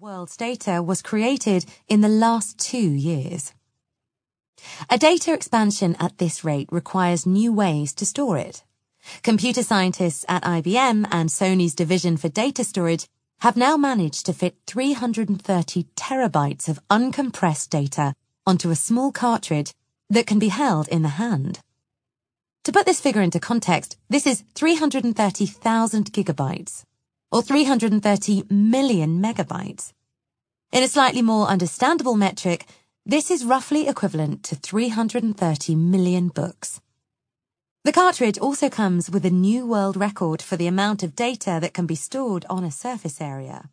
world's data was created in the last two years. A data expansion at this rate requires new ways to store it. Computer scientists at IBM and Sony's division for data storage have now managed to fit 330 terabytes of uncompressed data onto a small cartridge that can be held in the hand. To put this figure into context, this is 330,000 gigabytes or 330 million megabytes. In a slightly more understandable metric, this is roughly equivalent to 330 million books. The cartridge also comes with a new world record for the amount of data that can be stored on a surface area.